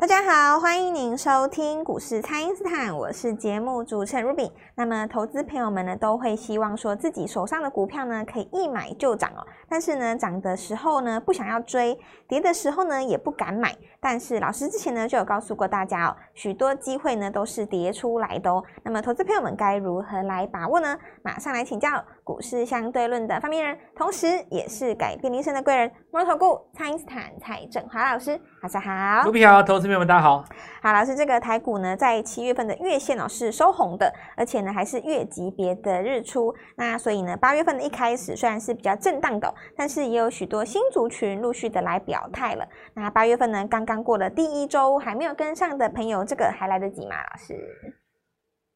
大家好，欢迎您收听股市蔡因斯坦，我是节目主持人 Ruby。那么，投资朋友们呢，都会希望说自己手上的股票呢，可以一买就涨哦。但是呢，涨的时候呢，不想要追；跌的时候呢，也不敢买。但是老师之前呢，就有告诉过大家哦，许多机会呢，都是跌出来的哦。那么，投资朋友们该如何来把握呢？马上来请教股市相对论的发明人，同时也是改变人生的贵人——摩尔投顾蔡因斯坦蔡振华老师。大家好，，Ruby 好投资朋友们，大家好。好，老师，这个台股呢，在七月份的月线哦是收红的，而且呢还是月级别的日出。那所以呢，八月份的一开始虽然是比较震荡的，但是也有许多新族群陆续的来表态了。那八月份呢，刚刚过了第一周，还没有跟上的朋友，这个还来得及吗？老师？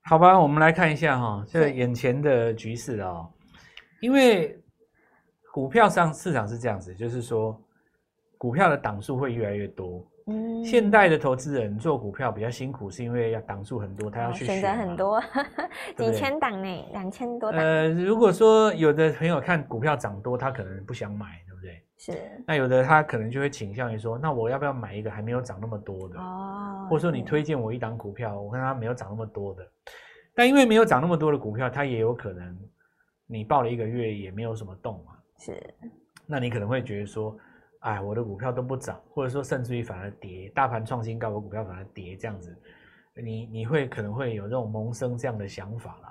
好吧，我们来看一下哈，这眼前的局势哦，因为股票上市场是这样子，就是说。股票的档数会越来越多。嗯，现代的投资人做股票比较辛苦，是因为要挡住很多，他要去选择很多，几千档呢，两千多档。呃，如果说有的朋友看股票涨多，他可能不想买，对不对？是。那有的他可能就会倾向于说，那我要不要买一个还没有涨那么多的？哦。或者说你推荐我一档股票，我看它没有涨那么多的，但因为没有涨那么多的股票，它也有可能你报了一个月也没有什么动嘛。是。那你可能会觉得说。哎，我的股票都不涨，或者说甚至于反而跌，大盘创新高，我股票反而跌，这样子，你你会可能会有这种萌生这样的想法了。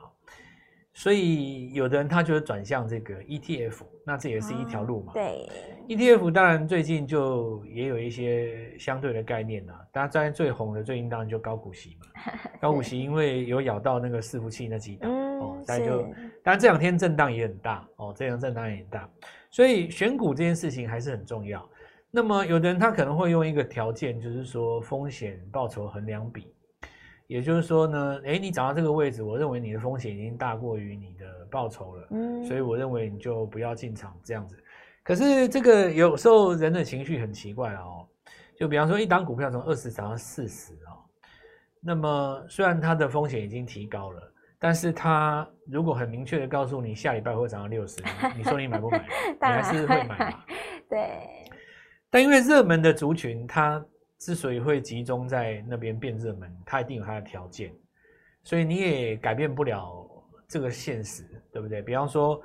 所以有的人他就会转向这个 ETF，那这也是一条路嘛。对，ETF 当然最近就也有一些相对的概念了。大家在最红的最近当然就高股息嘛，高股息因为有咬到那个伺服器那几档哦，但就当然这两天震荡也很大哦，这样震荡也很大。所以选股这件事情还是很重要。那么有的人他可能会用一个条件，就是说风险报酬衡量比，也就是说呢，诶，你涨到这个位置，我认为你的风险已经大过于你的报酬了，嗯，所以我认为你就不要进场这样子。可是这个有时候人的情绪很奇怪哦，就比方说一档股票从二十涨到四十哦，那么虽然它的风险已经提高了。但是他如果很明确的告诉你下礼拜会涨到六十，你说你买不买？你还是会买嘛？对。但因为热门的族群，它之所以会集中在那边变热门，它一定有它的条件，所以你也改变不了这个现实，对不对？比方说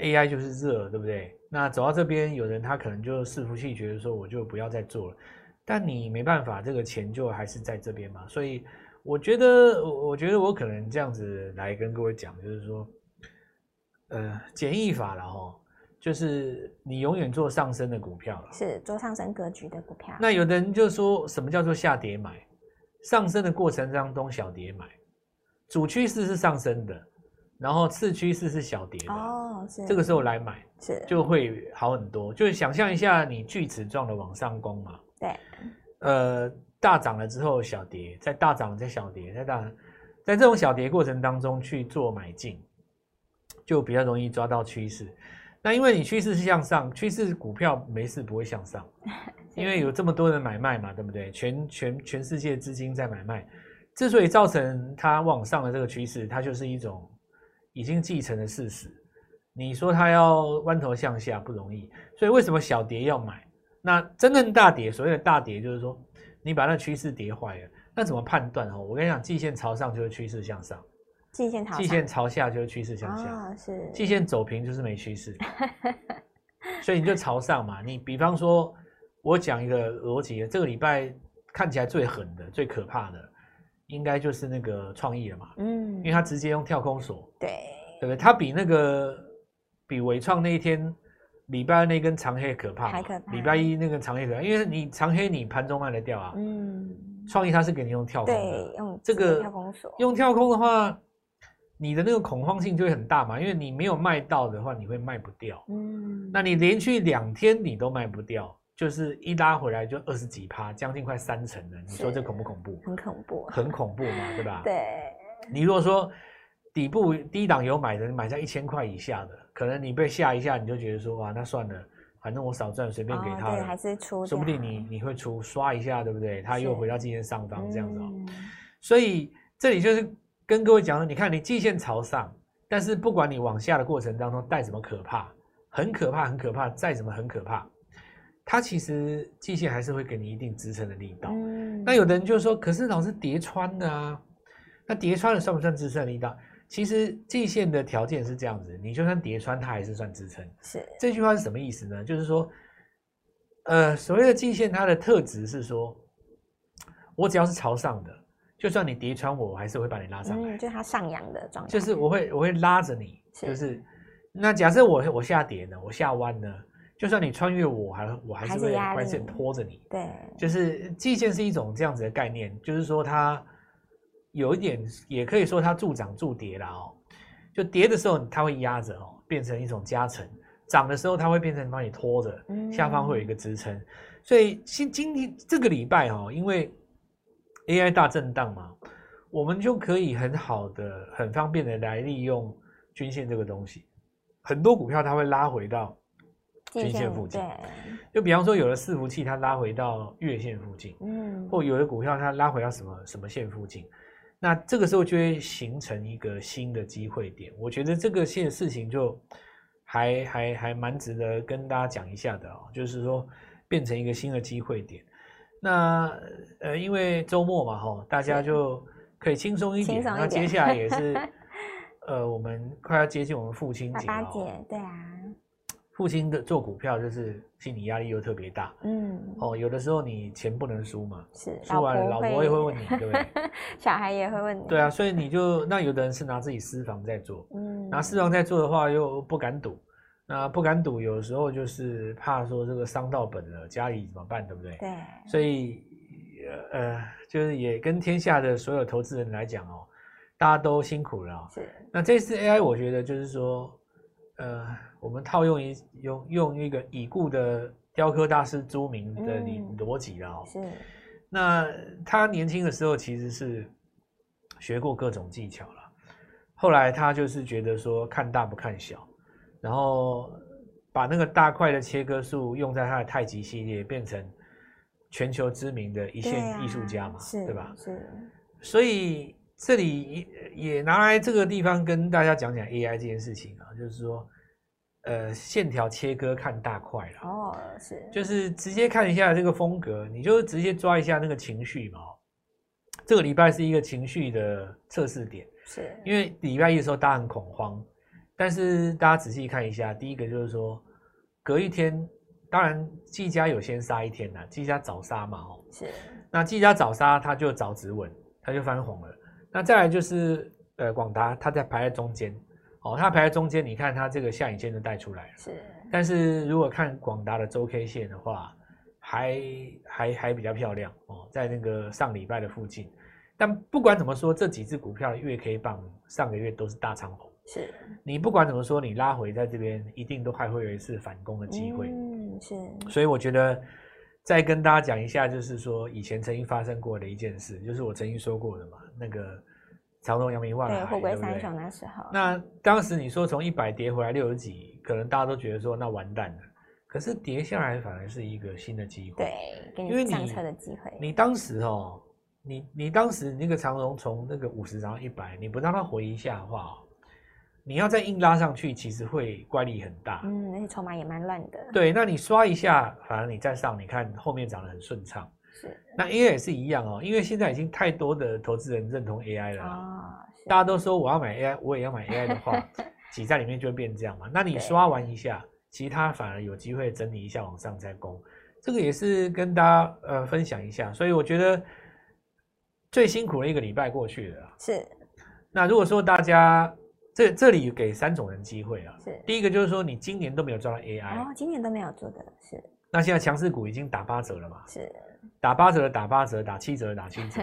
AI 就是热，对不对？那走到这边，有人他可能就伺服器觉得说我就不要再做了，但你没办法，这个钱就还是在这边嘛，所以。我觉得，我觉得我可能这样子来跟各位讲，就是说，呃，简易法了哈，就是你永远做上升的股票了，是做上升格局的股票。那有的人就说什么叫做下跌买？上升的过程当中小跌买，主趋势是上升的，然后次趋势是小跌的，哦，是这个时候来买，是就会好很多。就是想象一下，你锯齿状的往上攻嘛，对，呃。大涨了之后小跌，再大涨再小跌，再大，在这种小跌过程当中去做买进，就比较容易抓到趋势。那因为你趋势是向上，趋势股票没事不会向上，因为有这么多人买卖嘛，对不对？全全全世界资金在买卖，之所以造成它往上的这个趋势，它就是一种已经继承的事实。你说它要弯头向下不容易，所以为什么小跌要买？那真正大跌，所谓的大跌就是说。你把那趋势跌坏了，那怎么判断？哦，我跟你讲，季线朝上就是趋势向上，季线朝季线朝下就是趋势向下，哦、是季线走平就是没趋势，所以你就朝上嘛。你比方说，我讲一个逻辑，这个礼拜看起来最狠的、最可怕的，应该就是那个创意了嘛。嗯，因为它直接用跳空锁，对，对不对？它比那个比纬创那一天。礼拜二那根长黑可怕，可怕。礼拜一那根长黑可怕，因为你长黑你盘中卖得掉啊。嗯。创意它是给你用跳空的，对，用这个跳空锁。用跳空的话，你的那个恐慌性就会很大嘛，因为你没有卖到的话，你会卖不掉。嗯。那你连续两天你都卖不掉，就是一拉回来就二十几趴，将近快三成的，你说这恐不恐怖？很恐怖。很恐怖嘛，对吧？对。你如果说底部低档有买的，买在一千块以下的。可能你被吓一下，你就觉得说哇，那算了，反正我少赚，随便给他了。哦、还是出，说不定你你会出刷一下，对不对？他又回到季线上方这样子哦。嗯、所以这里就是跟各位讲说，你看你季线朝上，但是不管你往下的过程当中带什么可怕，很可怕，很可怕，再怎么很可怕，它其实季线还是会给你一定支撑的力道。嗯，那有的人就说，可是老是叠穿的啊，那叠穿了算不算支撑的力道？其实季线的条件是这样子，你就算叠穿，它还是算支撑。是这句话是什么意思呢？就是说，呃，所谓的季线，它的特质是说，我只要是朝上的。就算你叠穿我，我还是会把你拉上来。嗯，就它上扬的状态。就是我会我会拉着你，是就是那假设我我下跌呢，我下弯呢，就算你穿越我，还我还是会关键拖着你。对，就是季线是一种这样子的概念，就是说它有一点，也可以说它助涨助跌啦哦。就跌的时候它会压着哦，变成一种加成；涨的时候它会变成帮你拖着，下方会有一个支撑。嗯。所以今今天这个礼拜哦，因为。AI 大震荡嘛，我们就可以很好的、很方便的来利用均线这个东西。很多股票它会拉回到均线附近，就比方说有的伺服器它拉回到月线附近，嗯，或有的股票它拉回到什么什么线附近，那这个时候就会形成一个新的机会点。我觉得这个现事情就还还还蛮值得跟大家讲一下的哦，就是说变成一个新的机会点。那呃，因为周末嘛，哈，大家就可以轻松一点。那接下来也是，呃，我们快要接近我们父亲节了。节，对啊。父亲的做股票就是心理压力又特别大。嗯。哦，有的时候你钱不能输嘛。是。输完了，老婆也会问你，对不对？小孩也会问你。对啊，所以你就那有的人是拿自己私房在做，嗯，拿私房在做的话又不敢赌。那不敢赌，有时候就是怕说这个伤到本了，家里怎么办，对不对？对。所以，呃，就是也跟天下的所有投资人来讲哦，大家都辛苦了哦。是。那这次 AI，我觉得就是说，呃，我们套用一用用一个已故的雕刻大师朱明的理逻辑啊哦。是。那他年轻的时候其实是学过各种技巧了，后来他就是觉得说看大不看小。然后把那个大块的切割术用在他的太极系列，变成全球知名的一线艺术家嘛，对，吧？是。所以这里也拿来这个地方跟大家讲讲 AI 这件事情啊，就是说，呃，线条切割看大块了。哦，是。就是直接看一下这个风格，你就直接抓一下那个情绪嘛。这个礼拜是一个情绪的测试点，是因为礼拜一的时候大家很恐慌。但是大家仔细看一下，第一个就是说，隔一天，当然季家有先杀一天呐，季家早杀嘛，哦，是。那季家早杀，他就早止稳，他就翻红了。那再来就是，呃，广达，它在排在中间，哦，它排在中间，你看它这个下影线就带出来了。是。但是如果看广达的周 K 线的话，还还还比较漂亮哦，在那个上礼拜的附近。但不管怎么说，这几只股票的月 K 棒上个月都是大长红。是，你不管怎么说，你拉回在这边，一定都还会有一次反攻的机会。嗯，是。所以我觉得再跟大家讲一下，就是说以前曾经发生过的一件事，就是我曾经说过的嘛，那个长荣、阳明、万海，对，三雄那时候。那当时你说从一百跌回来六十几，可能大家都觉得说那完蛋了。可是跌下来反而是一个新的机会，对，给你上车的机会。你当时哦，你你当时那个长荣从那个五十涨到一百，你不让它回一下的话。你要再硬拉上去，其实会怪力很大。嗯，而且筹码也蛮乱的。对，那你刷一下，反而你再上，你看后面涨得很顺畅。是。那 AI 也是一样哦，因为现在已经太多的投资人认同 AI 了。哦。大家都说我要买 AI，我也要买 AI 的话，挤在里面就会变这样嘛。那你刷完一下，其他反而有机会整理一下往上再攻。这个也是跟大家呃分享一下。所以我觉得最辛苦的一个礼拜过去了。是。那如果说大家。这这里给三种人机会啊，是第一个就是说你今年都没有抓到 AI 哦，今年都没有做的是。那现在强势股已经打八折了嘛？是，打八折的打八折，打七折的打七折，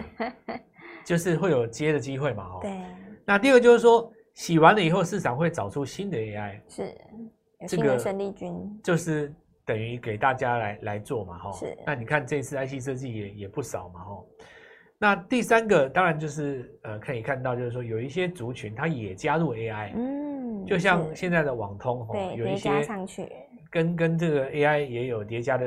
就是会有接的机会嘛？哦，对。那第二个就是说洗完了以后，市场会找出新的 AI，是，这个生力军，就是等于给大家来来做嘛？哈，是。那你看这次 IC 设计也也不少嘛？哈。那第三个当然就是呃，可以看到就是说有一些族群它也加入 AI，嗯，就像现在的网通哈，有一些跟跟这个 AI 也有叠加的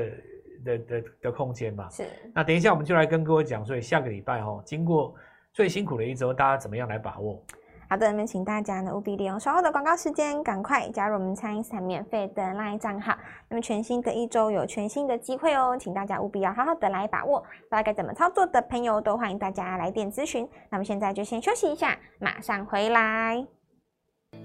的的的空间嘛。是。那等一下我们就来跟各位讲，所以下个礼拜哦，经过最辛苦的一周，大家怎么样来把握？好的，那么请大家呢务必利用稍后的广告时间，赶快加入我们蔡因斯坦免费的 LINE 账号。那么全新的一周有全新的机会哦，请大家务必要好好的来把握。不知道该怎么操作的朋友都欢迎大家来电咨询。那么现在就先休息一下，马上回来。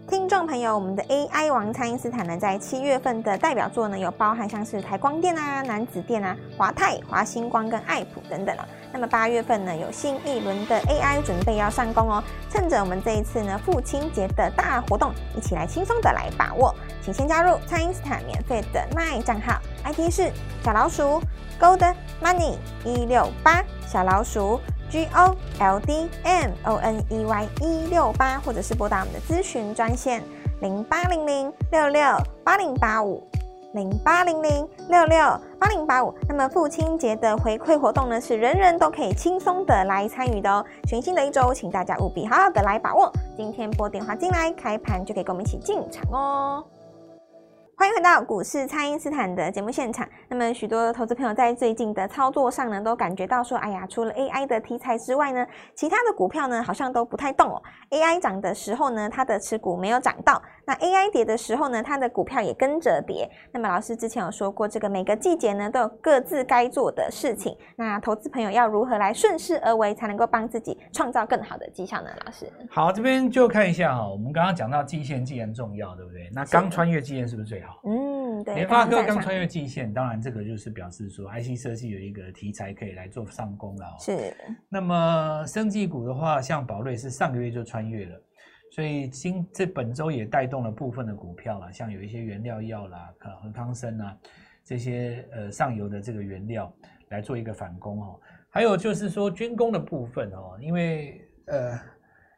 听众朋友，我们的 AI 王蔡因斯坦呢，在七月份的代表作呢，有包含像是台光电啊、南子电啊、华泰、华星光跟爱普等等哦。那么八月份呢，有新一轮的 AI 准备要上攻哦。趁着我们这一次呢父亲节的大活动，一起来轻松的来把握。请先加入蔡因斯坦免费的 LINE 账号，ID 是小老鼠 Gold Money 一六八小老鼠。G O L D M O N E Y 一六八，或者是拨打我们的咨询专线零八零零六六八零八五零八零零六六八零八五。那么父亲节的回馈活动呢，是人人都可以轻松的来参与的哦。全新的一周，请大家务必好好的来把握。今天拨电话进来，开盘就可以跟我们一起进场哦。欢迎回到股市，蔡因斯坦的节目现场。那么，许多投资朋友在最近的操作上呢，都感觉到说，哎呀，除了 AI 的题材之外呢，其他的股票呢，好像都不太动哦。AI 涨的时候呢，它的持股没有涨到；那 AI 跌的时候呢，它的股票也跟着跌。那么，老师之前有说过，这个每个季节呢，都有各自该做的事情。那投资朋友要如何来顺势而为，才能够帮自己创造更好的绩效呢？老师，好，这边就看一下哈，我们刚刚讲到季线既然重要，对不对？那刚穿越季线是不是最好？嗯，对。联发科刚穿越季线，当然这个就是表示说 IC 设计有一个题材可以来做上攻了。是。那么生技股的话，像宝瑞是上个月就穿越了，所以今这本周也带动了部分的股票啦，像有一些原料药啦、和康生啊这些呃上游的这个原料来做一个反攻哦。还有就是说军工的部分哦，因为呃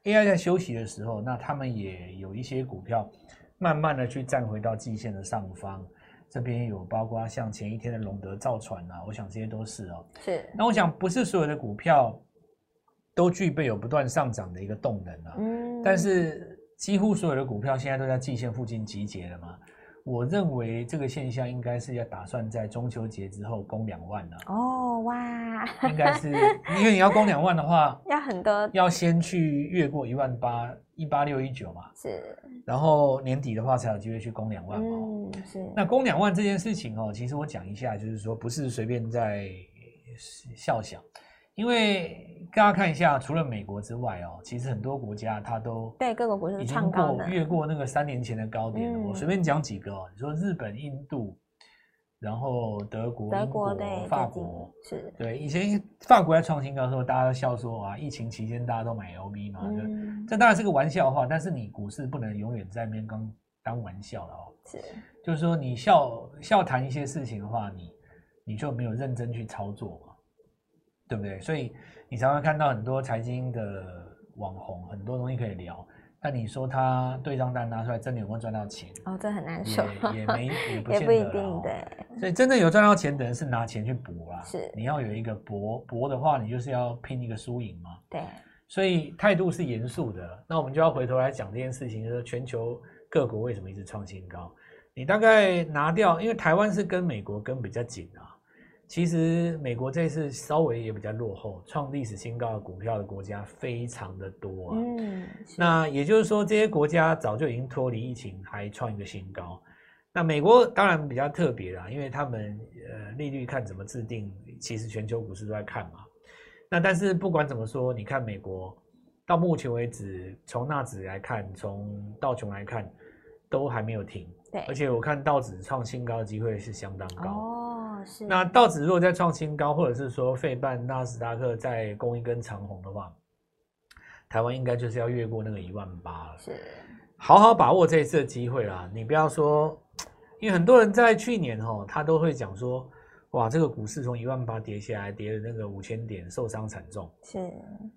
AI 在休息的时候，那他们也有一些股票。慢慢的去站回到季线的上方，这边有包括像前一天的隆德造船啊，我想这些都是哦。是。那我想不是所有的股票都具备有不断上涨的一个动能啊。嗯。但是几乎所有的股票现在都在季线附近集结了嘛。我认为这个现象应该是要打算在中秋节之后攻两万了。哦哇。应该是因为你要攻两万的话，要很多，要先去越过一万八。一八六一九嘛，是，然后年底的话才有机会去攻两万嘛，嗯，是。那攻两万这件事情哦，其实我讲一下，就是说不是随便在笑想，因为大家看一下，除了美国之外哦，其实很多国家它都对各个国家已经过越过那个三年前的高点了。我随便讲几个哦，你说日本、印度。然后德国、德国英国、法国是对，以前法国在创新高的时候，大家都笑说啊，疫情期间大家都买 LV 嘛，嗯、这当然是个玩笑话。但是你股市不能永远在那边当当玩笑了哦。是，就是说你笑笑谈一些事情的话，你你就没有认真去操作嘛，对不对？所以你常常看到很多财经的网红，很多东西可以聊。但你说他对账单拿出来，真的有没有赚到钱？哦，这很难说，也也没 也不，也不一定对。所以真的有赚到钱的人是拿钱去搏啦。是，你要有一个搏搏的话，你就是要拼一个输赢嘛。对，所以态度是严肃的。那我们就要回头来讲这件事情，就是全球各国为什么一直创新高？你大概拿掉，因为台湾是跟美国跟比较紧啊。其实美国这次稍微也比较落后，创历史新高的股票的国家非常的多啊。嗯，那也就是说，这些国家早就已经脱离疫情，还创一个新高。那美国当然比较特别啦，因为他们呃利率看怎么制定，其实全球股市都在看嘛。那但是不管怎么说，你看美国到目前为止，从纳指来看，从道琼来看，都还没有停。对，而且我看道指创新高的机会是相当高。哦。是那道指如果再创新高，或者是说费半纳斯达克再攻一根长红的话，台湾应该就是要越过那个一万八了。是，好好把握这一次的机会啦！你不要说，因为很多人在去年哦，他都会讲说，哇，这个股市从一万八跌下来，跌了那个五千点，受伤惨重。是。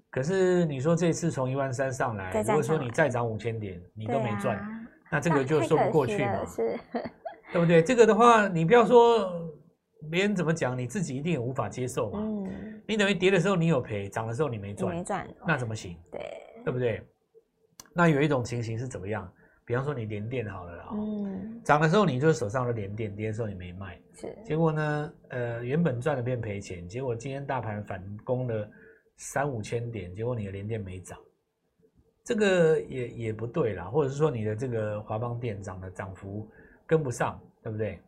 可是你说这次从一万三上来，如果说你再涨五千点，你都没赚，啊、那这个就说不过去嘛？是，对不对？这个的话，你不要说。别人怎么讲，你自己一定也无法接受嘛。嗯，你等于跌的时候你有赔，涨的时候你没赚，没赚，那怎么行？对，对不对？那有一种情形是怎么样？比方说你连电好了啊，嗯，涨的时候你就手上的连电，跌的时候你没卖，是。结果呢，呃，原本赚的变赔钱，结果今天大盘反攻了三五千点，结果你的连电没涨，这个也也不对啦，或者是说你的这个华邦电涨的涨幅跟不上，对不对？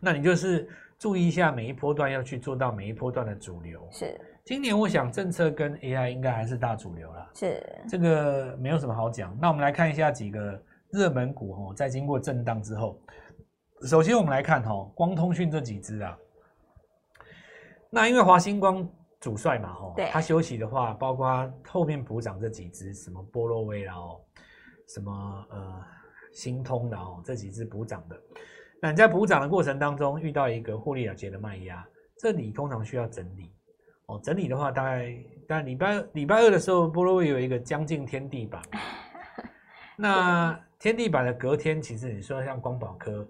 那你就是注意一下每一波段要去做到每一波段的主流。是，今年我想政策跟 AI 应该还是大主流啦。是，这个没有什么好讲。那我们来看一下几个热门股哦，在经过震荡之后，首先我们来看哈，光通讯这几只啊。那因为华星光主帅嘛，吼，他休息的话，包括后面补涨这几只，什么波洛威啦，哦，什么呃新通的哦，这几只补涨的。那你在补涨的过程当中遇到一个获利了结的卖压，这里通常需要整理哦。整理的话，大概大概礼拜礼拜二的时候，波罗威有一个将近天地板。那天地板的隔天，其实你说像光宝科。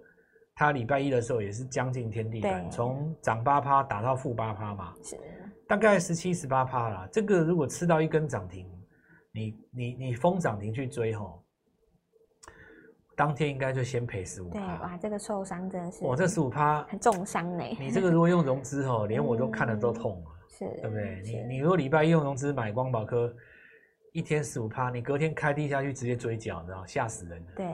它礼拜一的时候也是将近天地板，从涨八趴打到负八趴嘛，是大概十七十八趴啦。这个如果吃到一根涨停，你你你封涨停去追吼，当天应该就先赔十五趴。对，哇，这个受伤真的是，哇这十五趴很重伤呢。你这个如果用融资哦，连我都看了都痛了，是，对不对？你你如果礼拜一用融资买光宝科，一天十五趴，你隔天开低下去直接追缴，你知道吓死人了。对。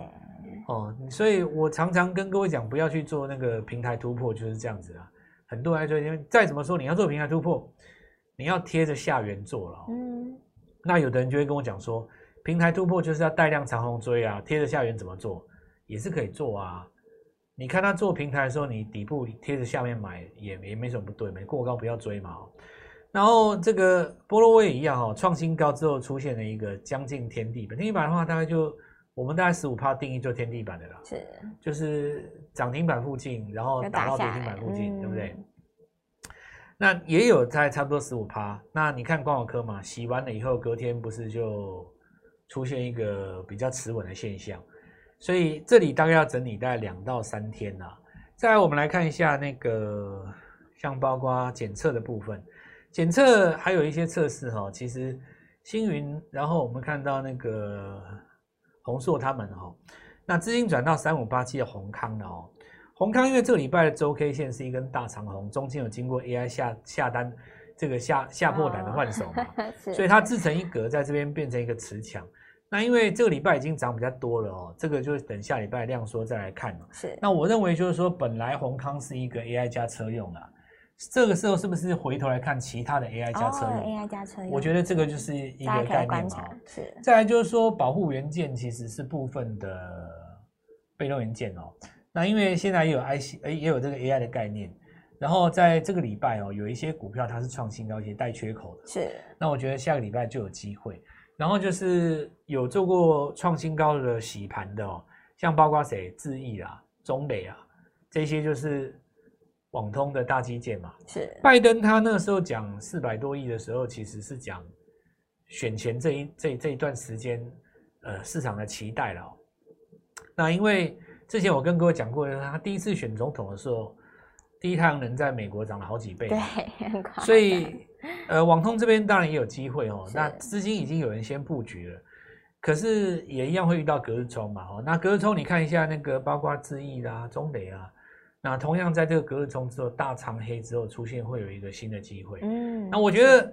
哦，所以我常常跟各位讲，不要去做那个平台突破，就是这样子啊。很多人说，因为再怎么说，你要做平台突破，你要贴着下缘做了。嗯，那有的人就会跟我讲说，平台突破就是要带量长虹追啊，贴着下缘怎么做也是可以做啊。你看它做平台的时候，你底部贴着下面买也也没什么不对，没过高不要追嘛。然后这个波罗威也一样哦，创新高之后出现了一个将近天地板，天地板的话大概就。我们大概十五趴定义做天地板的啦，是，就是涨停板附近，然后打到跌停板附近，对不对？嗯、那也有在差不多十五趴。那你看光华科嘛，洗完了以后，隔天不是就出现一个比较持稳的现象，所以这里大概要整理大概两到三天呐。再来，我们来看一下那个像包括检测的部分，检测还有一些测试哈，其实星云，然后我们看到那个。宏硕他们哈，那资金转到三五八七的宏康的哦。宏康因为这个礼拜的周 K 线是一根大长红，中间有经过 AI 下下单，这个下下破胆的换手嘛，所以它自成一格，在这边变成一个持强。那因为这个礼拜已经涨比较多了哦，这个就是等下礼拜量缩再来看。是，那我认为就是说，本来宏康是一个 AI 加车用啊。这个时候是不是回头来看其他的 AI 加车用？AI 加车用，我觉得这个就是一个概念嘛。是。再来就是说，保护元件其实是部分的被动元件哦。那因为现在也有 IC，哎，也有这个 AI 的概念。然后在这个礼拜哦，有一些股票它是创新高，一些带缺口的。是。那我觉得下个礼拜就有机会。然后就是有做过创新高的洗盘的哦，像包括谁，智毅啊、中磊啊，这些就是。网通的大基建嘛，是拜登他那个时候讲四百多亿的时候，其实是讲选前这一这这一段时间，呃，市场的期待了。那因为之前我跟各位讲过，他第一次选总统的时候，第一太阳能在美国涨了好几倍，对，很快。所以呃，网通这边当然也有机会哦。那资金已经有人先布局了，可是也一样会遇到隔日冲嘛。哦，那隔日冲你看一下那个，包括智易啦、中磊啊。那同样在这个隔日冲之后大长黑之后出现，会有一个新的机会。嗯，那我觉得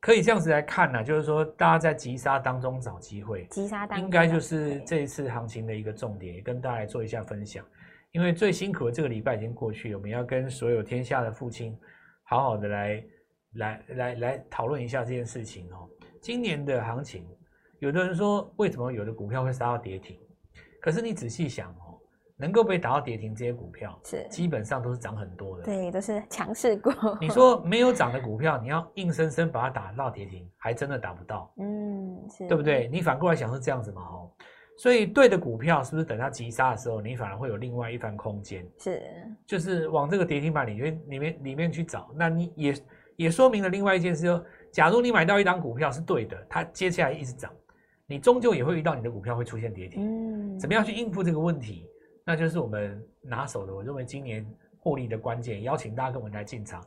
可以这样子来看呢，就是说大家在急杀当中找机会，急杀当中应该就是这一次行情的一个重点，也跟大家来做一下分享。因为最辛苦的这个礼拜已经过去了，我们要跟所有天下的父亲好好的来来来来讨论一下这件事情哦。今年的行情，有的人说为什么有的股票会杀到跌停？可是你仔细想哦。能够被打到跌停这些股票，是基本上都是涨很多的，对，都是强势股。你说没有涨的股票，你要硬生生把它打到跌停，还真的打不到，嗯，是，对不对？你反过来想是这样子嘛，哦，所以对的股票是不是等它急杀的时候，你反而会有另外一番空间？是，就是往这个跌停板里面里面里面去找。那你也也说明了另外一件事，就假如你买到一档股票是对的，它接下来一直涨，你终究也会遇到你的股票会出现跌停，嗯，怎么样去应付这个问题？那就是我们拿手的，我认为今年获利的关键，邀请大家跟我们来进场。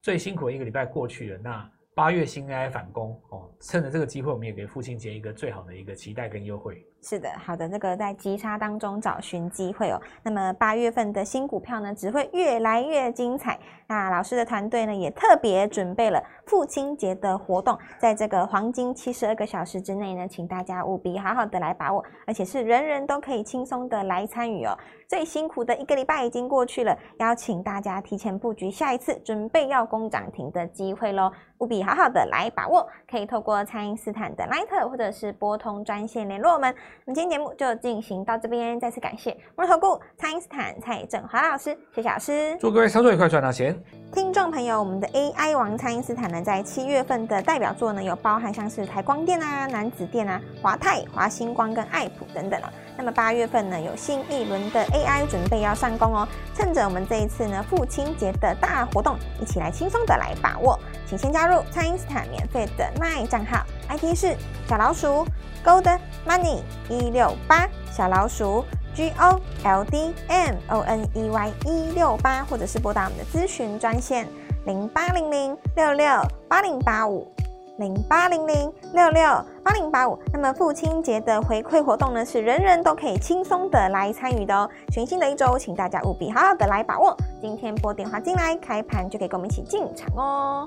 最辛苦的一个礼拜过去了，那八月新 AI 反攻哦，趁着这个机会，我们也给父亲节一个最好的一个期待跟优惠。是的，好的，这个在急杀当中找寻机会哦。那么八月份的新股票呢，只会越来越精彩。那老师的团队呢，也特别准备了父亲节的活动，在这个黄金七十二个小时之内呢，请大家务必好好的来把握，而且是人人都可以轻松的来参与哦。最辛苦的一个礼拜已经过去了，邀请大家提前布局下一次准备要攻涨停的机会喽，务必好好的来把握。可以透过蔡因斯坦的 Line 或者是拨通专线联络我们。那么今天节目就进行到这边，再次感谢摩尔投顾蔡因斯坦蔡振华老师，谢谢老师。祝各位操作愉快，赚到钱。听众朋友，我们的 AI 王蔡因斯坦呢，在七月份的代表作呢，有包含像是台光电啊、南子电啊、华泰、华星光跟爱普等等哦。那么八月份呢，有新一轮的 AI 准备要上攻哦。趁着我们这一次呢父亲节的大活动，一起来轻松的来把握。请先加入蔡因斯坦免费的 LINE 账号，ID 是小老鼠 Gold Money 一六八小老鼠。G O L D M O N E Y 一六八，或者是拨打我们的咨询专线零八零零六六八零八五零八零零六六八零八五。那么父亲节的回馈活动呢，是人人都可以轻松的来参与的哦。全新的一周，请大家务必好好的来把握。今天拨电话进来，开盘就可以跟我们一起进场哦。